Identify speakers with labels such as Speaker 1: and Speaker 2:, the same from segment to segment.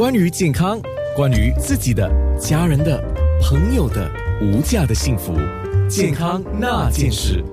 Speaker 1: 关于健康，关于自己的、家人的、朋友的无价的幸福，健康那件事。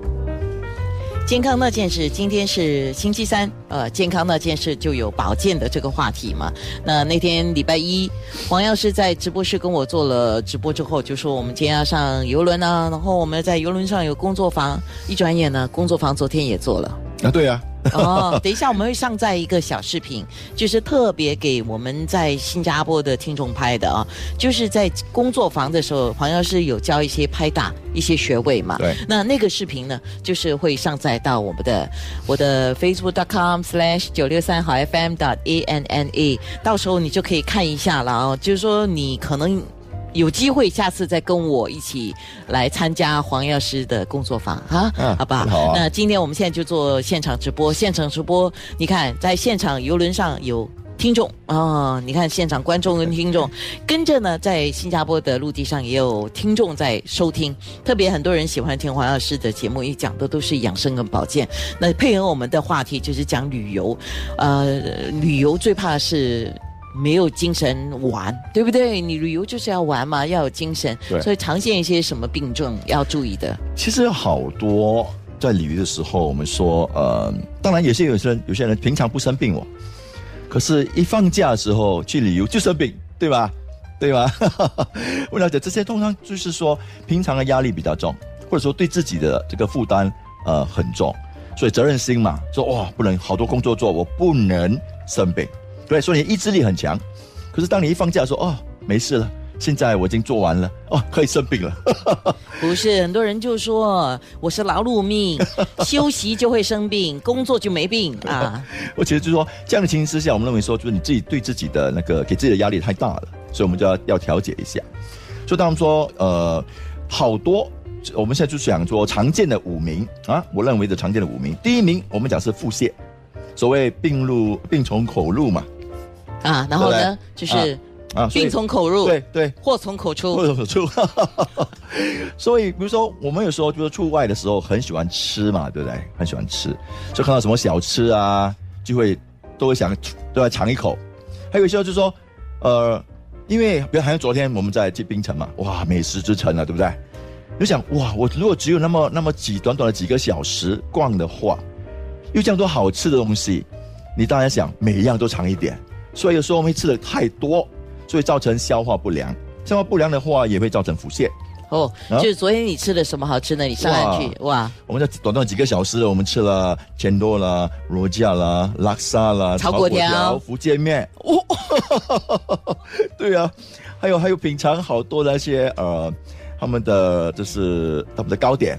Speaker 2: 健康那件事，今天是星期三，呃，健康那件事就有保健的这个话题嘛。那那天礼拜一，黄药师在直播室跟我做了直播之后，就说我们今天要上游轮啊，然后我们在游轮上有工作房。一转眼呢，工作房昨天也做了。
Speaker 3: 啊，对啊。
Speaker 2: 哦，等一下我们会上载一个小视频，就是特别给我们在新加坡的听众拍的啊。就是在工作房的时候，黄药师有教一些拍打一些穴位嘛。
Speaker 3: 对。
Speaker 2: 那那个视频呢，就是会上载到我们的我的 Facebook.com/slash 九六三好 FM.dot.A.N.N.A，到时候你就可以看一下了啊。就是说你可能。有机会下次再跟我一起来参加黄药师的工作坊啊，好吧？
Speaker 3: 好。
Speaker 2: 那今天我们现在就做现场直播，现场直播，你看在现场游轮上有听众啊，你看现场观众跟听众，跟着呢在新加坡的陆地上也有听众在收听，特别很多人喜欢听黄药师的节目，一讲的都是养生跟保健。那配合我们的话题就是讲旅游，呃，旅游最怕是。没有精神玩，对不对？你旅游就是要玩嘛，要有精神。
Speaker 3: 对。
Speaker 2: 所以常见一些什么病症要注意的？
Speaker 3: 其实有好多在旅游的时候，我们说，呃，当然有些有些人有些人平常不生病哦，可是一放假的时候去旅游就生病，对吧？对吧？我了解这些，通常就是说平常的压力比较重，或者说对自己的这个负担呃很重，所以责任心嘛，说哇不能好多工作做，我不能生病。对，所以你意志力很强，可是当你一放假说哦没事了，现在我已经做完了哦，可以生病了。
Speaker 2: 不是很多人就说我是劳碌命，休息就会生病，工作就没病啊。
Speaker 3: 我其实就是说这样的情形之下，我们认为说就是你自己对自己的那个给自己的压力太大了，所以我们就要要调节一下。所以当们说呃好多，我们现在就想说常见的五名啊，我认为的常见的五名，第一名我们讲是腹泻，所谓病入病从口入嘛。
Speaker 2: 啊，然后呢，就是啊，病从口入，
Speaker 3: 对对，
Speaker 2: 祸从口出，
Speaker 3: 祸从口出。所以，比如说，我们有时候就是出外的时候，很喜欢吃嘛，对不对？很喜欢吃，就看到什么小吃啊，就会都会想都要尝一口。还有时候就是说，呃，因为比如好像昨天我们在去槟城嘛，哇，美食之城了，对不对？就想哇，我如果只有那么那么几短短的几个小时逛的话，又这样多好吃的东西，你当然想每一样都尝一点。所以有时候我们吃的太多，所以造成消化不良。消化不良的话，也会造成腹泻。
Speaker 2: 哦，就是昨天你吃的什么好吃的？你上来去哇！
Speaker 3: 我们在短短几个小时，我们吃了千多啦、罗架啦、拉萨啦、
Speaker 2: 炒粿条、
Speaker 3: 福建面。哦，对啊，还有还有品尝好多那些呃，他们的就是他们的糕点。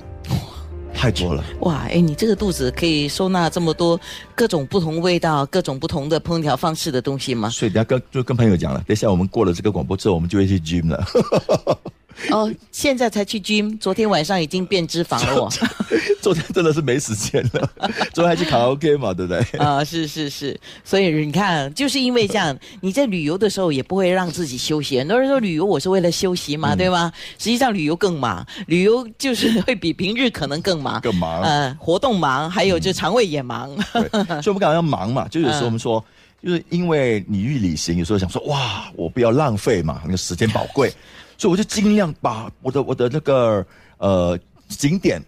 Speaker 3: 太多了
Speaker 2: 哇！哎，你这个肚子可以收纳这么多各种不同味道、各种不同的烹调方式的东西吗？
Speaker 3: 所以等下跟就跟朋友讲了，等下我们过了这个广播之后，我们就会去 gym 了。
Speaker 2: 哦，现在才去 gym，昨天晚上已经变脂肪了。
Speaker 3: 昨天真的是没时间了，昨天还去卡拉 OK 嘛，对不对？
Speaker 2: 啊，是是是，所以你看，就是因为这样，你在旅游的时候也不会让自己休息。很多人说旅游我是为了休息嘛，对吗？实际上旅游更忙，旅游就是会比平日可能更忙，
Speaker 3: 更忙。
Speaker 2: 呃，活动忙，还有就肠胃也忙。
Speaker 3: 所以我们讲要忙嘛，就有时候我们说，就是因为你去旅行，有时候想说，哇，我不要浪费嘛，那个时间宝贵。所以我就尽量把我的我的那个呃景点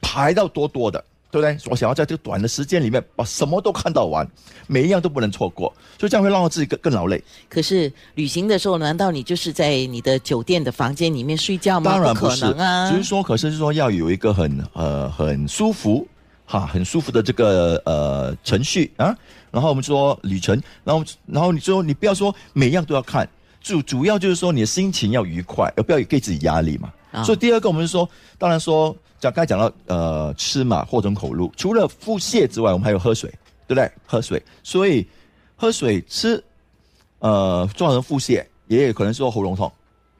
Speaker 3: 排到多多的，对不对？我想要在这个短的时间里面把什么都看到完，每一样都不能错过，所以这样会让我自己更更劳累。
Speaker 2: 可是旅行的时候，难道你就是在你的酒店的房间里面睡觉吗？
Speaker 3: 当然不
Speaker 2: 是啊，
Speaker 3: 只是说，可是说要有一个很呃很舒服哈，很舒服的这个呃程序啊。然后我们说旅程，然后然后你说你不要说每样都要看。主主要就是说你的心情要愉快，而不要给自己压力嘛。所以第二个我们说，当然说讲刚才讲到呃吃嘛，祸从口入。除了腹泻之外，我们还有喝水，对不对？喝水，所以喝水吃，呃造成腹泻，也有可能说喉咙痛，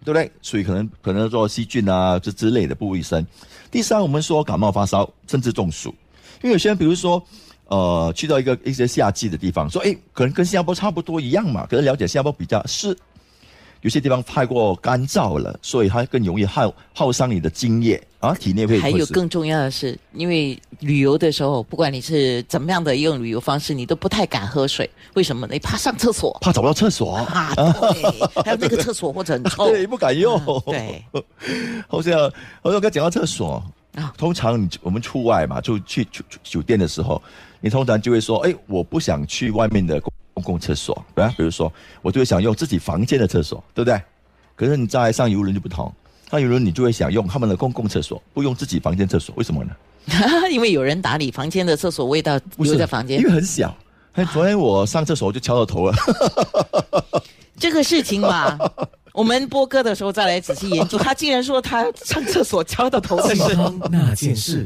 Speaker 3: 对不对？所以可能可能说细菌啊这之类的不卫生。第三，我们说感冒发烧，甚至中暑，因为有些人比如说呃去到一个一些夏季的地方，说哎可能跟新加坡差不多一样嘛，可是了解新加坡比较湿。有些地方太过干燥了，所以它更容易耗耗伤你的精液啊，体内会
Speaker 2: 还有更重要的是，因为旅游的时候，不管你是怎么样的一种旅游方式，你都不太敢喝水。为什么呢？你怕上厕所
Speaker 3: 怕找不到厕所，
Speaker 2: 啊，对，还有那个厕所或者很臭，
Speaker 3: 对，不敢用。
Speaker 2: 嗯对，
Speaker 3: 好像好像刚讲到厕所
Speaker 2: 啊
Speaker 3: 通常你我们出外嘛，就去去去酒店的时候，你通常就会说，哎，我不想去外面的公公共厕所，对吧？比如说，我就会想用自己房间的厕所，对不对？可是你在上游轮就不同，上游轮你就会想用他们的公共厕所，不用自己房间厕所，为什么呢？
Speaker 2: 因为有人打理房间的厕所味道
Speaker 3: 不是
Speaker 2: 留在房间
Speaker 3: 因为，很小。哎，昨天我上厕所我就敲到头了，
Speaker 2: 这个事情嘛。我们播歌的时候再来仔细研究，他竟然说他上厕所敲到头的事。
Speaker 1: 健康那件事。